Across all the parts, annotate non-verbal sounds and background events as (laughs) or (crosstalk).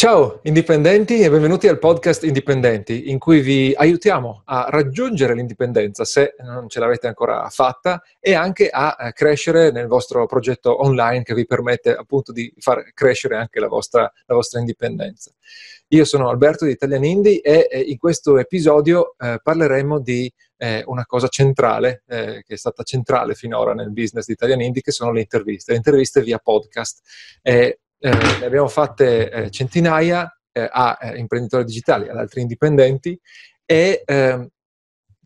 Ciao indipendenti e benvenuti al podcast Indipendenti in cui vi aiutiamo a raggiungere l'indipendenza se non ce l'avete ancora fatta e anche a eh, crescere nel vostro progetto online che vi permette appunto di far crescere anche la vostra, la vostra indipendenza. Io sono Alberto di Italian Indie e in questo episodio eh, parleremo di eh, una cosa centrale, eh, che è stata centrale finora nel business di Italian Indie, che sono le interviste, le interviste via podcast eh, ne abbiamo fatte eh, centinaia eh, a eh, imprenditori digitali, ad altri indipendenti e ehm,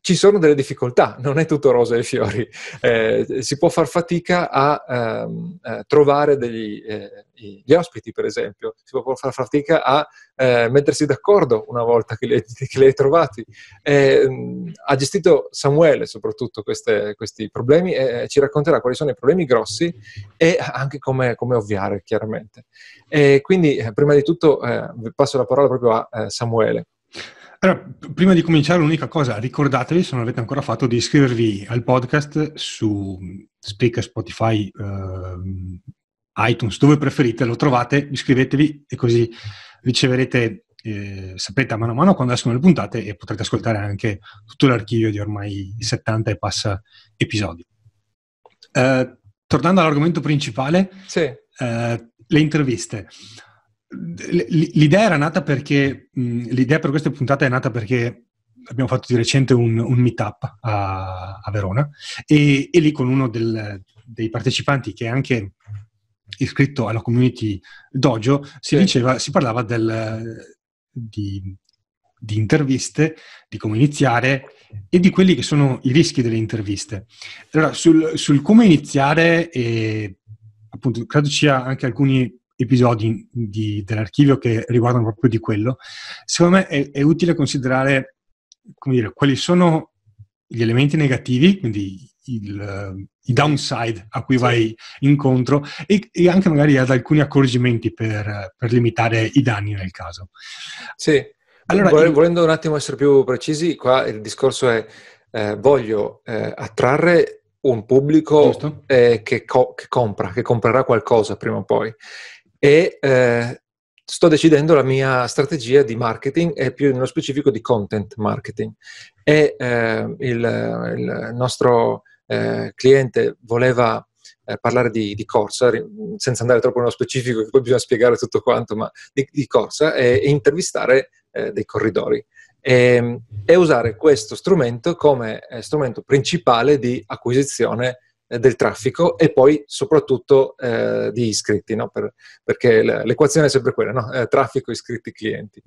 ci sono delle difficoltà, non è tutto rose e fiori, eh, si può far fatica a ehm, eh, trovare degli eh, gli ospiti, per esempio, si può far fatica a eh, mettersi d'accordo una volta che li, (laughs) che li hai trovati. Ehm, ha gestito Samuele soprattutto queste, questi problemi e ci racconterà quali sono i problemi grossi e anche come, come ovviare, chiaramente. E quindi, eh, prima di tutto, eh, passo la parola proprio a Samuele. Allora, prima di cominciare, l'unica cosa, ricordatevi, se non avete ancora fatto, di iscrivervi al podcast su Speaker, Spotify, uh, iTunes, dove preferite, lo trovate, iscrivetevi e così riceverete, eh, saprete a mano a mano quando escono le puntate e potrete ascoltare anche tutto l'archivio di ormai 70 e passa episodi. Uh, tornando all'argomento principale, sì. uh, le interviste. L'idea era nata perché, l'idea per queste puntate è nata perché abbiamo fatto di recente un, un meetup a, a Verona e, e, lì con uno del, dei partecipanti che è anche iscritto alla community Dojo si sì. diceva, si parlava del, di, di, interviste, di come iniziare e di quelli che sono i rischi delle interviste. Allora, sul, sul come iniziare, e, appunto, credo ci sia anche alcuni episodi di, dell'archivio che riguardano proprio di quello, secondo me è, è utile considerare dire, quali sono gli elementi negativi, quindi il, i downside a cui sì. vai incontro e, e, anche magari ad alcuni accorgimenti per, per, limitare i danni nel caso. Sì, allora, Vole, volendo un attimo essere più precisi, qua il discorso è eh, voglio eh, attrarre un pubblico eh, che, co- che, compra, che comprerà qualcosa prima o poi e eh, sto decidendo la mia strategia di marketing e più nello specifico di content marketing. E eh, il, il, nostro eh, cliente voleva eh, parlare di, di, corsa, senza andare troppo nello specifico, che poi bisogna spiegare tutto quanto, ma di, di corsa e, e intervistare eh, dei corridori. E, e, usare questo strumento come eh, strumento principale di acquisizione del traffico e poi soprattutto eh, di iscritti, no? per, perché l'equazione è sempre quella, no? eh, traffico, iscritti, clienti.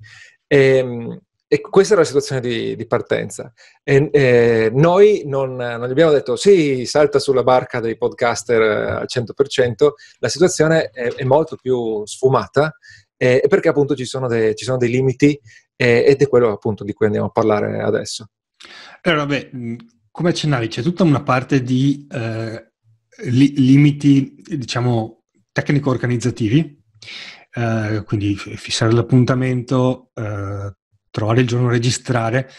E, ehm, e, questa era la situazione di, di partenza. E, eh, noi non, non, gli abbiamo detto sì, salta sulla barca dei podcaster eh, al 100%, la situazione è, è molto più sfumata eh, perché appunto ci sono, dei, ci sono dei limiti ed è quello appunto di cui andiamo a parlare adesso. Allora, vabbè, come accennavi, c'è tutta una parte di eh, li- limiti, diciamo, tecnico-organizzativi, eh, quindi fissare l'appuntamento, eh, trovare il giorno, registrare,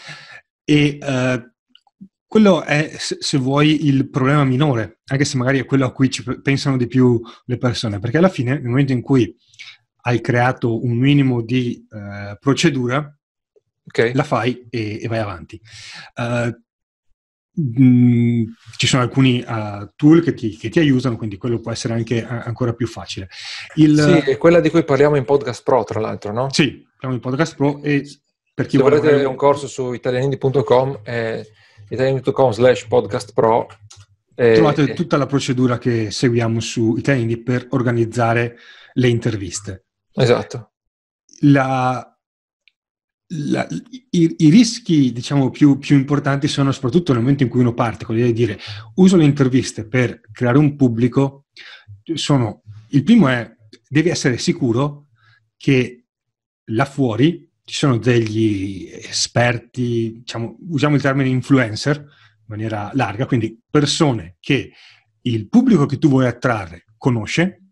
e eh, quello è, se vuoi, il problema minore, anche se magari è quello a cui ci pensano di più le persone, perché alla fine, nel momento in cui hai creato un minimo di eh, procedura, okay. la fai e, e vai avanti. Uh, Mm, ci sono alcuni uh, tool che ti, che ti, aiutano, quindi quello può essere anche uh, ancora più facile. Il, sì, è quella di cui parliamo in Podcast Pro, tra l'altro, no? Sì, parliamo in Podcast Pro e per chi Se volete avere un corso su italianindi.com è italianindi.com slash podcast pro trovate tutta la procedura che seguiamo su Italianindi per organizzare le interviste. Esatto. La, la, i, i, rischi, diciamo, più, più, importanti sono soprattutto nel momento in cui uno parte con l'idea di dire uso le interviste per creare un pubblico. Sono, il primo è, devi essere sicuro che là fuori ci sono degli esperti, diciamo, usiamo il termine influencer in maniera larga, quindi persone che il pubblico che tu vuoi attrarre conosce,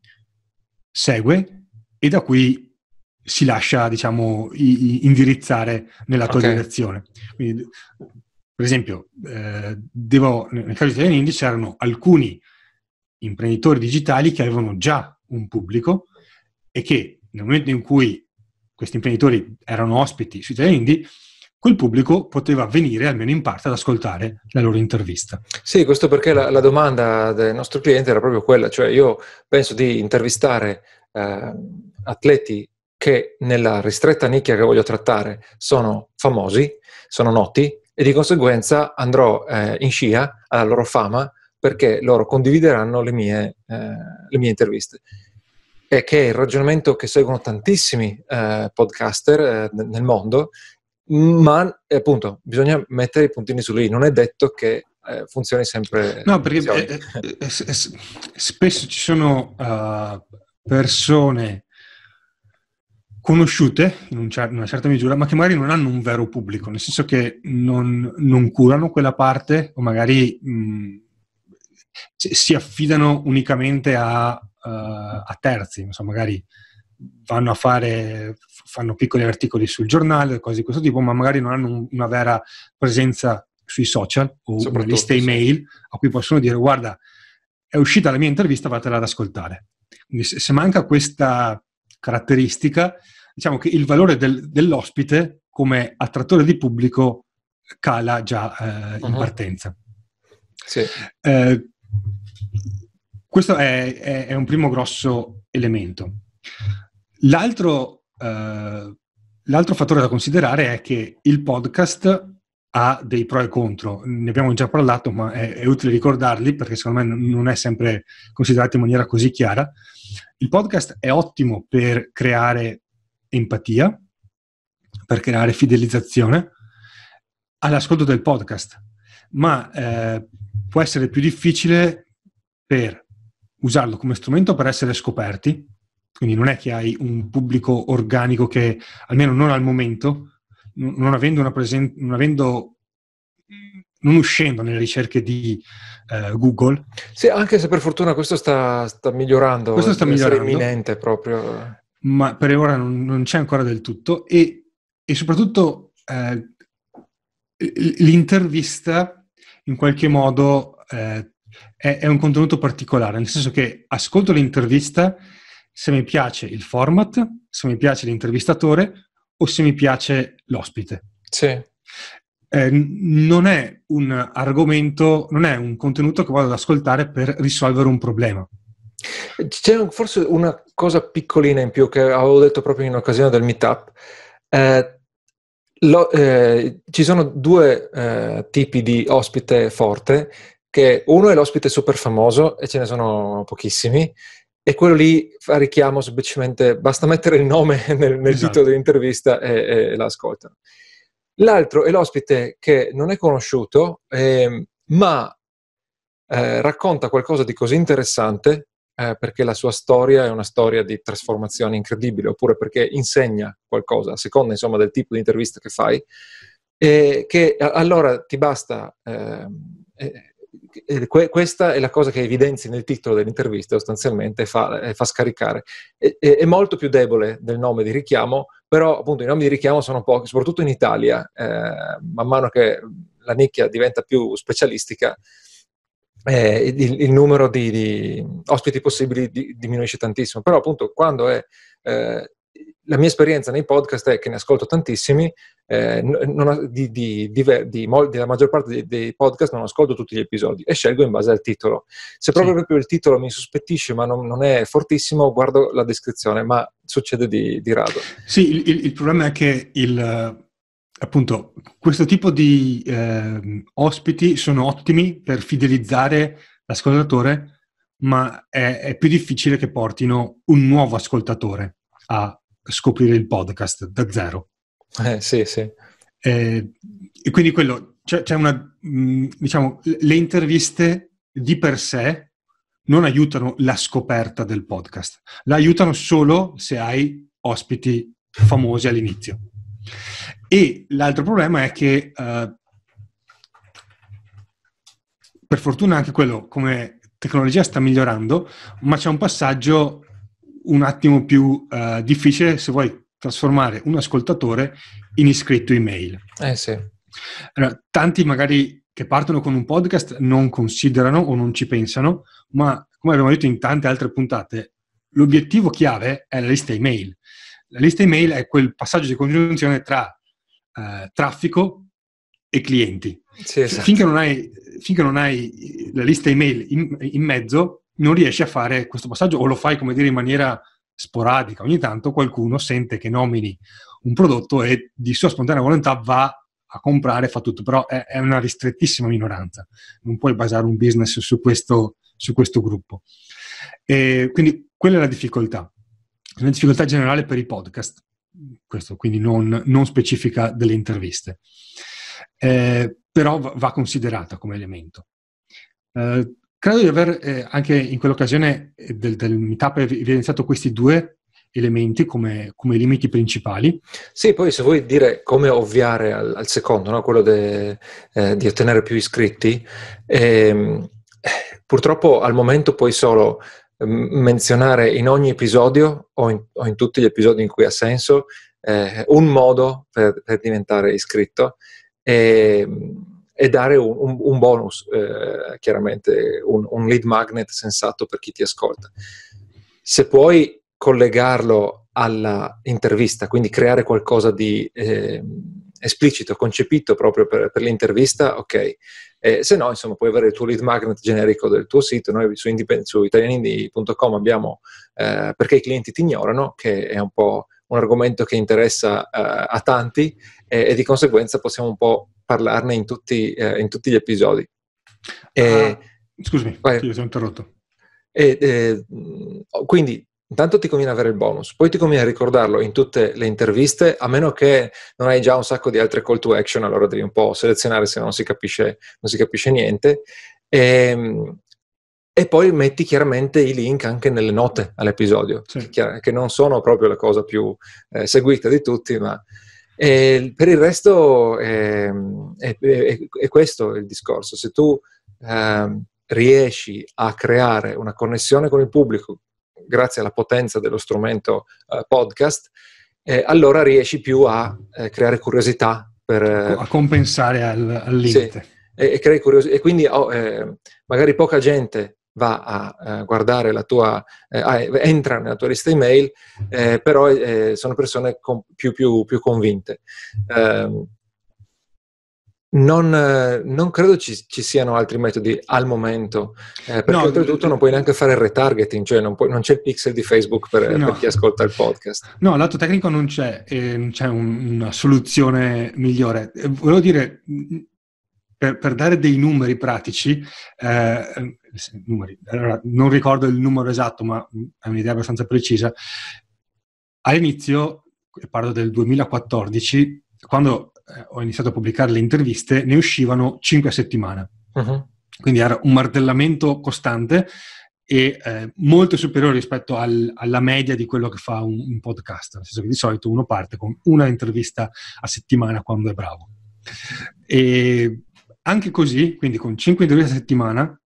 segue e da qui si lascia, diciamo, indirizzare nella tua okay. direzione. Quindi, per esempio, eh, devo, nel caso di Italian Indie c'erano alcuni imprenditori digitali che avevano già un pubblico e che nel momento in cui questi imprenditori erano ospiti su Italia Indie, quel pubblico poteva venire almeno in parte ad ascoltare la loro intervista. Sì, questo perché la, la domanda del nostro cliente era proprio quella, cioè io penso di intervistare eh, atleti che nella ristretta nicchia che voglio trattare sono famosi, sono noti e di conseguenza andrò eh, in scia alla loro fama perché loro condivideranno le mie, eh, le mie interviste. E che è il ragionamento che seguono tantissimi eh, podcaster eh, nel mondo, ma appunto bisogna mettere i puntini su lui. Non è detto che eh, funzioni sempre. No, perché eh, eh, spesso ci sono uh, persone conosciute in, un cer- una certa misura, ma che magari non hanno un vero pubblico, nel senso che non, non curano quella parte o magari mh, si affidano unicamente a, uh, a terzi, insomma, magari vanno a fare, fanno piccoli articoli sul giornale, cose di questo tipo, ma magari non hanno una vera presenza sui social o una lista email a cui possono dire guarda, è uscita la mia intervista, vatela ad ascoltare. Quindi se, se manca questa caratteristica, diciamo che il valore del, dell'ospite come attrattore di pubblico cala già eh, in uh-huh. partenza. Sì. Eh, questo è, è, è, un primo grosso elemento. L'altro, eh, l'altro fattore da considerare è che il podcast ha dei pro e contro. Ne abbiamo già parlato, ma è, è, utile ricordarli perché secondo me non è sempre considerato in maniera così chiara. Il podcast è ottimo per creare empatia, per creare fidelizzazione all'ascolto del podcast, ma eh, può essere più difficile per usarlo come strumento per essere scoperti, quindi non è che hai un pubblico organico che, almeno non al momento, non avendo una presenza, non avendo non uscendo nelle ricerche di uh, Google. Sì, anche se per fortuna questo sta, sta migliorando. Questo sta migliorando. Imminente proprio. Ma per ora non, non c'è ancora del tutto. E, e soprattutto eh, l'intervista in qualche modo eh, è, è, un contenuto particolare, nel senso che ascolto l'intervista se mi piace il format, se mi piace l'intervistatore o se mi piace l'ospite. Sì. Eh, non è un argomento, non è un contenuto che vado ad ascoltare per risolvere un problema. C'è forse una cosa piccolina in più che avevo detto proprio in occasione del meetup. Eh, lo, eh, ci sono due eh, tipi di ospite forte, che uno è l'ospite super famoso e ce ne sono pochissimi, e quello lì fa richiamo semplicemente, basta mettere il nome (laughs) nel, nel esatto. titolo dell'intervista e, e l'ascoltano. L'altro è l'ospite che non è conosciuto, eh, ma racconta qualcosa di così interessante eh, perché la sua storia è una storia di trasformazione incredibile, oppure perché insegna qualcosa, a seconda insomma del tipo di intervista che fai, e che allora ti basta ehm, questa è la cosa che evidenzi nel titolo dell'intervista sostanzialmente fa, fa scaricare. È, è, molto più debole del nome di richiamo, però appunto i nomi di richiamo sono pochi, soprattutto in Italia, eh, man mano che la nicchia diventa più specialistica, eh, il, il, numero di, di ospiti possibili di, diminuisce tantissimo. Però appunto quando è eh, la mia esperienza nei podcast è che ne ascolto tantissimi, eh, non, di, di, di, della maggior parte dei, podcast non ascolto tutti gli episodi e scelgo in base al titolo. Se proprio, sì. proprio il titolo mi sospettisce ma non, non, è fortissimo, guardo la descrizione, ma succede di, rado. Sì, il, il, problema è che il, appunto questo tipo di eh, ospiti sono ottimi per fidelizzare l'ascoltatore, ma è, è più difficile che portino un nuovo ascoltatore a scoprire il podcast da zero. Eh, sì, sì. Eh, e quindi quello, c'è, c'è una, mh, mm, diciamo, le interviste di per sé non aiutano la scoperta del podcast, la aiutano solo se hai ospiti famosi all'inizio. E l'altro problema è che, uh, per fortuna anche quello, come tecnologia sta migliorando, ma c'è un passaggio un attimo più uh, difficile se vuoi trasformare un ascoltatore in iscritto email. Eh sì. Allora, tanti magari che partono con un podcast non considerano o non ci pensano, ma come abbiamo detto in tante altre puntate, l'obiettivo chiave è la lista email. La lista email è quel passaggio di congiunzione tra eh, traffico e clienti. Sì, esatto. finché, non hai, finché, non hai, la lista email in, in, mezzo, non riesci a fare questo passaggio o lo fai, come dire, in maniera sporadica. Ogni tanto qualcuno sente che nomini un prodotto e di sua spontanea volontà va a comprare, fa tutto, però è, è una ristrettissima minoranza. Non puoi basare un business su questo, su questo gruppo. E quindi quella è la difficoltà. Una difficoltà generale per i podcast, questo quindi non, non specifica delle interviste eh, però va considerata come elemento. Eh, credo di aver eh, anche in quell'occasione eh, del, del meetup evidenziato questi due elementi come, come, limiti principali. Sì, poi se vuoi dire come ovviare al, al secondo, no? quello de, eh, di ottenere più iscritti, ehm, purtroppo al momento puoi solo menzionare in ogni episodio o in, o in, tutti gli episodi in cui ha senso eh, un modo per, per diventare iscritto e, e dare un, un, un bonus, eh, chiaramente un, lead magnet sensato per chi ti ascolta. Se puoi collegarlo all'intervista, quindi creare qualcosa di eh, esplicito, concepito proprio per, per l'intervista, ok. Eh, se no, insomma, puoi avere il tuo lead magnet generico del tuo sito. Noi su, indipend- su italianindi.com abbiamo eh, Perché i clienti ti ignorano, che è un po' un argomento che interessa uh, a tanti e, di conseguenza possiamo un po' parlarne in tutti, uh, in tutti gli episodi. Ah, scusami, vai. ti ho interrotto. E, e, quindi intanto ti conviene avere il bonus, poi ti conviene ricordarlo in tutte le interviste, a meno che non hai già un sacco di altre call to action, allora devi un po' selezionare se non si capisce, non si capisce niente. E, ehm, e poi metti chiaramente i link anche nelle note all'episodio, sì. che, non sono proprio la cosa più eh, seguita di tutti, ma eh, per il resto eh, è, questo il discorso. Se tu ehm, riesci a creare una connessione con il pubblico grazie alla potenza dello strumento eh, podcast, eh, allora riesci più a eh, creare curiosità per, a compensare al, al limite. Sì, e, e, curios- e quindi oh, magari poca gente va a guardare la tua, eh, entra nella tua lista email, eh, però eh, sono persone con, più, più, più, convinte. Ehm, non, non, credo ci, ci, siano altri metodi al momento, eh, perché no, oltretutto non puoi neanche fare il retargeting, cioè non, puoi, non c'è il pixel di Facebook per, no. per, chi ascolta il podcast. No, lato tecnico non c'è, eh, non c'è un, una soluzione migliore. Eh, volevo dire, per, per, dare dei numeri pratici, eh, numeri, allora, non ricordo il numero esatto, ma è un'idea abbastanza precisa. All'inizio, parlo del 2014, quando eh, ho iniziato a pubblicare le interviste, ne uscivano 5 a settimana. Uh-huh. Quindi era un martellamento costante e eh, molto superiore rispetto al, alla media di quello che fa un, un, podcast, nel senso che di solito uno parte con una intervista a settimana quando è bravo. E anche così, quindi con 5 interviste a settimana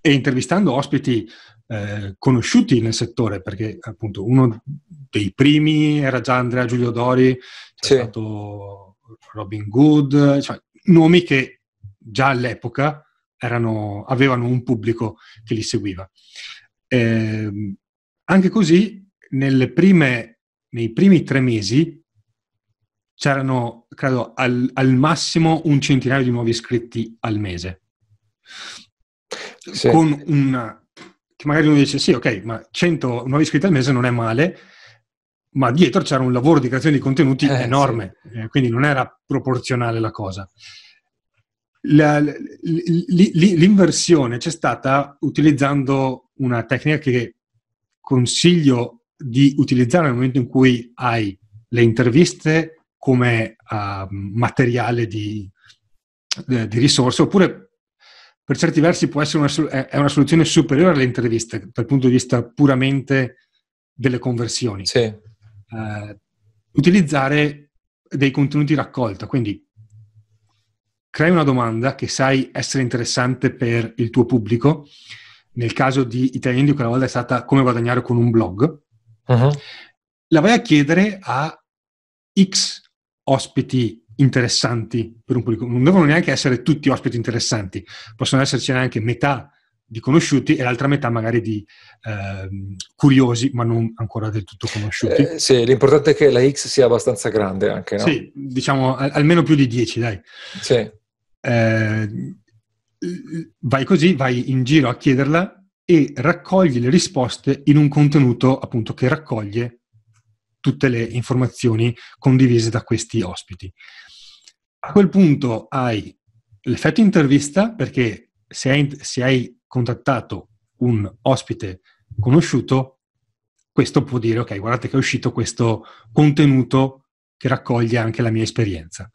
e intervistando ospiti eh, conosciuti nel settore, perché appunto uno dei primi era già Andrea Giulio Dori, c'è sì. stato Robin Good, cioè nomi che già all'epoca erano, avevano un pubblico che li seguiva. Eh, anche così, prime, nei primi tre mesi c'erano, credo, al, al, massimo un centinaio di nuovi iscritti al mese. Sì. Con una... che magari uno dice, sì, ok, ma 100 nuovi iscritti al mese non è male, ma dietro c'era un lavoro di creazione di contenuti eh, enorme, sì. eh, quindi non era proporzionale la cosa. La, l'inversione c'è stata utilizzando una tecnica che consiglio di utilizzare nel momento in cui hai le interviste come uh, materiale di, eh, di, risorse, oppure per certi versi può essere una, è una soluzione superiore alle interviste dal punto di vista puramente delle conversioni. Sì. Uh, utilizzare dei contenuti raccolta, quindi crei una domanda che sai essere interessante per il tuo pubblico. Nel caso di Italiani, quella volta è stata come guadagnare con un blog. Uh-huh. La vai a chiedere a X ospiti interessanti per un pubblico. Non devono neanche essere tutti ospiti interessanti, possono esserci anche metà di conosciuti e l'altra metà magari di eh, curiosi, ma non ancora del tutto conosciuti. Eh, sì, l'importante è che la X sia abbastanza grande anche, no? Sì, diciamo al- almeno più di 10, dai. Sì. Eh, vai così, vai in giro a chiederla e raccogli le risposte in un contenuto appunto che raccoglie tutte le informazioni condivise da questi ospiti. A quel punto hai l'effetto intervista perché se hai, se hai contattato un ospite conosciuto, questo può dire, ok, guardate che è uscito questo contenuto che raccoglie anche la mia esperienza.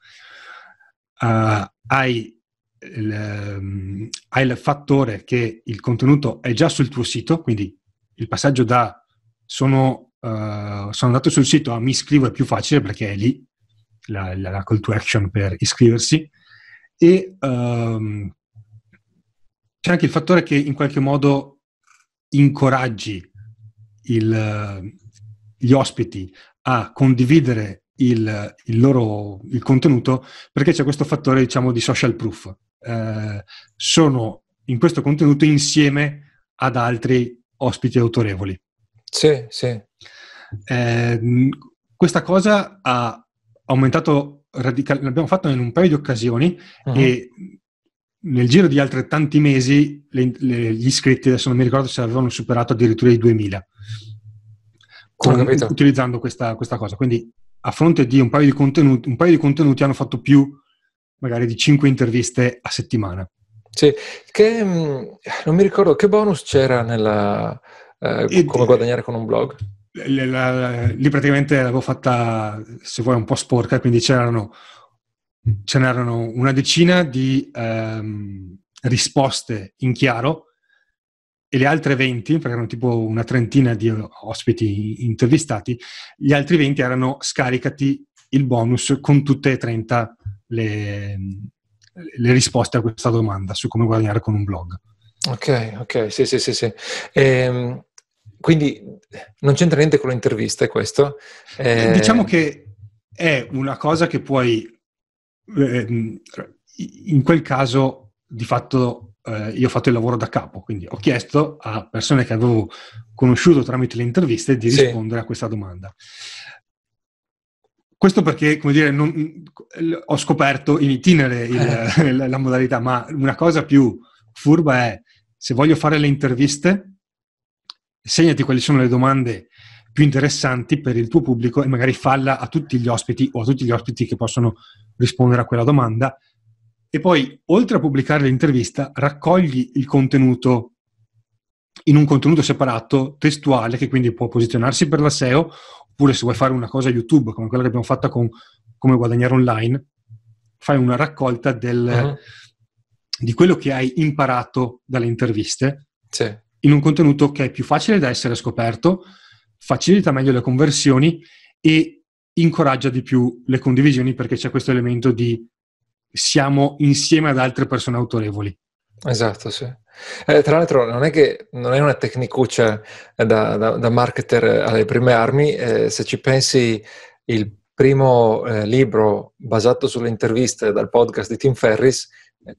Uh, hai, il, um, hai il fattore che il contenuto è già sul tuo sito, quindi il passaggio da sono, uh, sono andato sul sito a mi iscrivo è più facile perché è lì la, la call to action per iscriversi e um, c'è anche il fattore che in qualche modo incoraggi il, gli ospiti a condividere il, il, loro il contenuto perché c'è questo fattore diciamo di social proof eh, sono in questo contenuto insieme ad altri ospiti autorevoli sì, sì. Eh, questa cosa ha aumentato radicalmente, l'abbiamo fatto in un paio di occasioni uh-huh. e nel giro di altrettanti mesi le, le, gli iscritti, adesso non mi ricordo se avevano superato addirittura i 2000 con, utilizzando questa, questa, cosa. Quindi a fronte di un paio di, contenuti, un paio di contenuti hanno fatto più magari di 5 interviste a settimana. Sì, che mm, non mi ricordo che bonus c'era nella eh, come guadagnare con un blog. La, la, lì praticamente l'avevo fatta, se vuoi, un po' sporca, quindi c'erano ce n'erano una decina di ehm, risposte in chiaro e le altre 20, perché erano tipo una trentina di ospiti intervistati, gli altri 20 erano scaricati il bonus con tutte e 30 le, le risposte a questa domanda su come guadagnare con un blog. Ok, ok, sì, sì, sì, sì. Ehm, quindi non c'entra niente con l'intervista, è questo? Eh... Diciamo che è una cosa che puoi Ehm, in quel caso di fatto eh, io ho fatto il lavoro da capo, quindi ho chiesto a persone che avevo conosciuto tramite le interviste di sì. rispondere a questa domanda. Questo perché, come dire, non, ho scoperto in itinere il, eh. (laughs) la, la modalità, ma una cosa più furba è se voglio fare le interviste, segnati quali sono le domande più interessanti per il tuo pubblico e magari falla a tutti gli ospiti o a tutti gli ospiti che possono rispondere a quella domanda. E poi, oltre a pubblicare l'intervista, raccogli il contenuto in un contenuto separato, testuale, che quindi può posizionarsi per la SEO, oppure se vuoi fare una cosa YouTube, come quella che abbiamo fatto con come guadagnare online, fai una raccolta del, uh-huh. di quello che hai imparato dalle interviste sì. in un contenuto che è più facile da essere scoperto, facilita meglio le conversioni e incoraggia di più le condivisioni perché c'è questo elemento di siamo insieme ad altre persone autorevoli. Esatto, sì. Eh, tra l'altro non è che non è una tecnicuccia da, da, da marketer alle prime armi, eh, se ci pensi il primo eh, libro basato sulle interviste dal podcast di Tim Ferris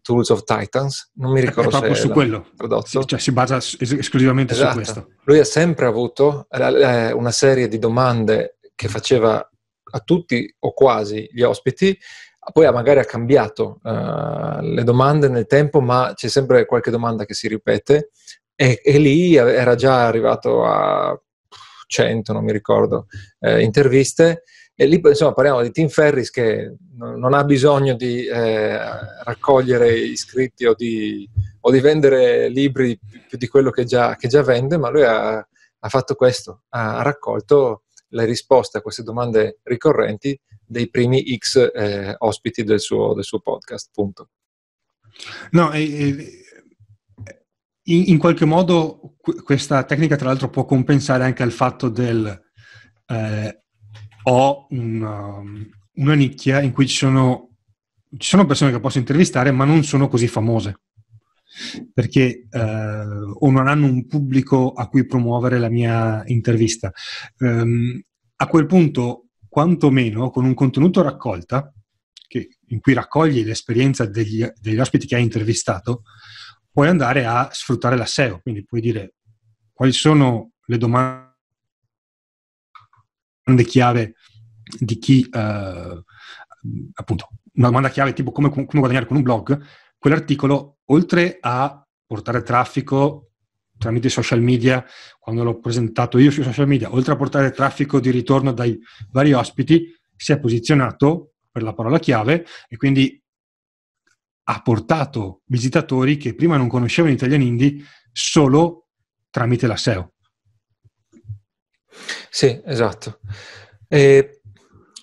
Tools of Titans, non mi ricordo è proprio se su quello. Tradotto. Cioè si basa esclusivamente esatto. su questo. Lui ha sempre avuto eh, una serie di domande che faceva a tutti o quasi gli ospiti, poi magari ha cambiato uh, le domande nel tempo, ma c'è sempre qualche domanda che si ripete. E, e lì era già arrivato a 100, non mi ricordo, eh, interviste. E lì insomma parliamo di Tim Ferris che non ha bisogno di eh, raccogliere iscritti o di, o di, vendere libri più di quello che già, che già vende, ma lui ha, ha fatto questo, ha, raccolto le risposte a queste domande ricorrenti dei primi X eh, ospiti del suo, del suo, podcast, punto. No, e, e, in, in, qualche modo questa tecnica tra l'altro può compensare anche il fatto del eh, ho una, una nicchia in cui ci sono, ci sono, persone che posso intervistare, ma non sono così famose. Perché eh, o non hanno un pubblico a cui promuovere la mia intervista. Um, a quel punto, quantomeno con un contenuto raccolta, che, in cui raccogli l'esperienza degli, degli ospiti che hai intervistato, puoi andare a sfruttare la SEO, quindi puoi dire quali sono le domande chiave di chi, eh, appunto, una domanda chiave tipo come, come guadagnare con un blog, quell'articolo, oltre a portare traffico tramite social media, quando l'ho presentato io sui social media, oltre a portare traffico di ritorno dai vari ospiti, si è posizionato per la parola chiave e quindi ha portato visitatori che prima non conoscevano Italian Indie solo tramite la SEO. Sì, esatto. E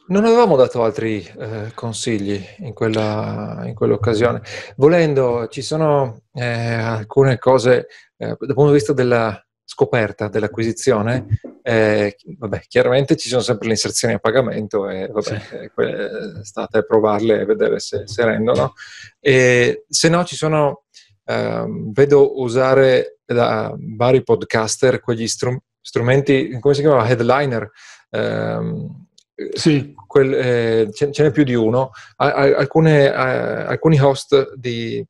non avevamo dato altri eh, consigli in, quella, in, quell'occasione. Volendo, ci sono eh, alcune cose eh, dal punto di vista della scoperta, dell'acquisizione. Eh, vabbè, chiaramente ci sono sempre le inserzioni a pagamento e vabbè, sì. Eh, state a provarle e vedere se, se rendono. E, se no, ci sono, ehm, vedo usare da vari podcaster quegli strum- strumenti, come si chiama? Headliner. Ehm, sì. Quel, eh, ce, ce, n'è più di uno. Alcune, eh, alcuni host di,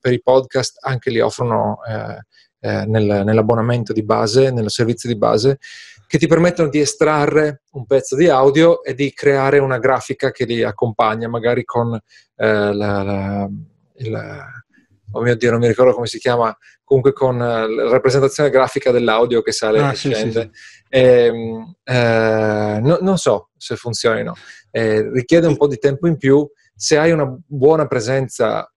per i podcast anche li offrono eh, eh, nel, nell'abbonamento di base, nel servizio di base, che ti permettono di estrarre un pezzo di audio e di creare una grafica che li accompagna, magari con eh, la, la, il, oh mio Dio, non mi ricordo come si chiama, comunque con uh, la rappresentazione grafica dell'audio che sale ah, e scende. Sì, sì. Ehm, eh, no, non so se funzionino. Eh, richiede un po' di tempo in più. Se hai una buona presenza,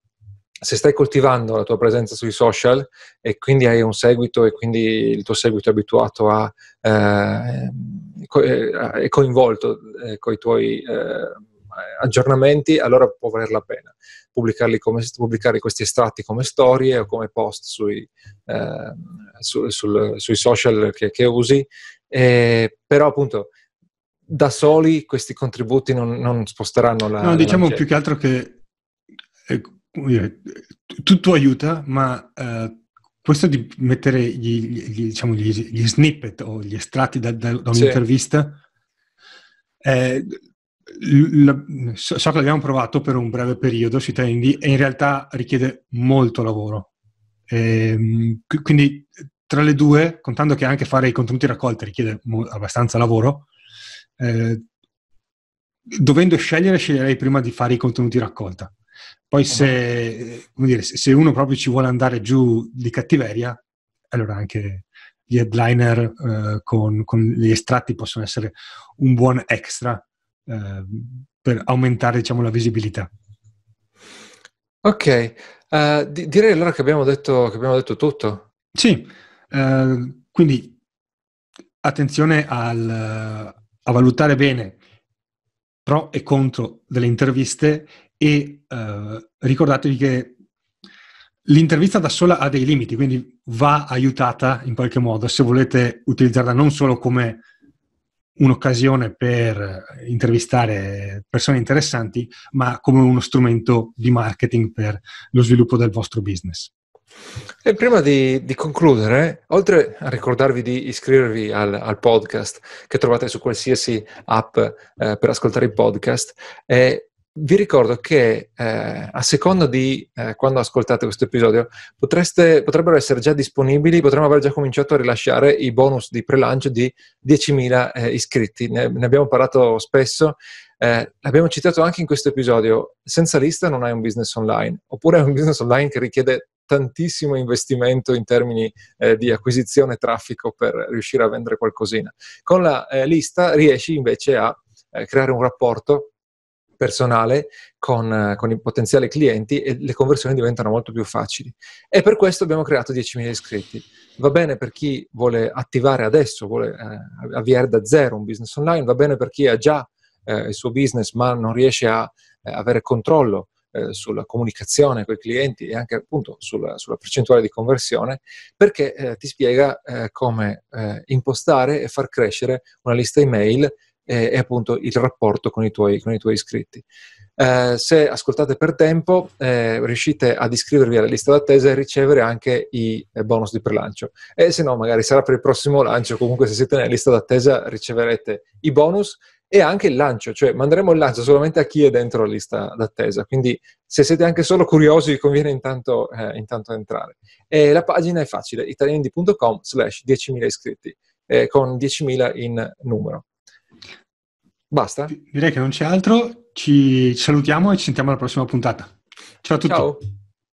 se stai coltivando la tua presenza sui social e quindi hai un seguito e quindi il tuo seguito è abituato a eh, è coinvolto eh, con i tuoi eh, aggiornamenti, allora può valer la pena pubblicarli come, pubblicare questi estratti come storie o come post sui, eh, su, sul, sui social che, che usi, eh, però appunto da soli questi contributi non, non sposteranno la... No, diciamo la più che altro che eh, dire, tutto aiuta, ma eh, questo di mettere gli, gli, diciamo, gli, gli, snippet o gli estratti da, da, da un'intervista sì. eh, la, so, so, che l'abbiamo provato per un breve periodo sui Trendy e in realtà richiede molto lavoro. E, ehm, quindi tra le due, contando che anche fare i contenuti raccolti richiede abbastanza lavoro, eh, dovendo scegliere, sceglierei prima di fare i contenuti raccolta. Poi se, dire, se uno proprio ci vuole andare giù di cattiveria, allora anche gli headliner eh, con, con, gli estratti possono essere un buon extra eh, per aumentare diciamo, la visibilità. Ok, uh, di- direi allora che abbiamo detto, che abbiamo detto tutto. Sì, uh, quindi attenzione al, a valutare bene pro e contro delle interviste e uh, ricordatevi che l'intervista da sola ha dei limiti, quindi va aiutata in qualche modo se volete utilizzarla non solo come un'occasione per intervistare persone interessanti, ma come uno strumento di marketing per lo sviluppo del vostro business. E prima di, di concludere, oltre a ricordarvi di iscrivervi al, al, podcast che trovate su qualsiasi app eh, per ascoltare i podcast, eh, vi ricordo che eh, a seconda di eh, quando ascoltate questo episodio potrebbero essere già disponibili, potremmo aver già cominciato a rilasciare i bonus di prelancio di 10.000 eh, iscritti. Ne, ne, abbiamo parlato spesso, eh, l'abbiamo citato anche in questo episodio. Senza lista non hai un business online, oppure hai un business online che richiede tantissimo investimento in termini eh, di acquisizione traffico per riuscire a vendere qualcosina. Con la eh, lista riesci invece a creare un rapporto personale con, con, i potenziali clienti e le conversioni diventano molto più facili. E per questo abbiamo creato 10.000 iscritti. Va bene per chi vuole attivare adesso, vuole eh, avviare da zero un business online, va bene per chi ha già eh, il suo business ma non riesce a eh, avere controllo eh, sulla comunicazione con i clienti e anche appunto sulla, sulla percentuale di conversione, perché eh, ti spiega eh, come impostare e far crescere una lista email e, e appunto il rapporto con i tuoi, con i tuoi iscritti. Eh, se ascoltate per tempo, eh, riuscite ad iscrivervi alla lista d'attesa e ricevere anche i eh, bonus di prelancio. E se no, magari sarà per il prossimo lancio, comunque se siete nella lista d'attesa riceverete i bonus e anche il lancio, cioè manderemo il lancio solamente a chi è dentro la lista d'attesa, quindi se siete anche solo curiosi vi conviene intanto, eh, intanto entrare. E la pagina è facile, italiandi.com slash 10.000 iscritti, eh, con 10.000 in numero. Basta? Direi che non c'è altro, ci salutiamo e ci sentiamo alla prossima puntata. Ciao a tutti. Ciao.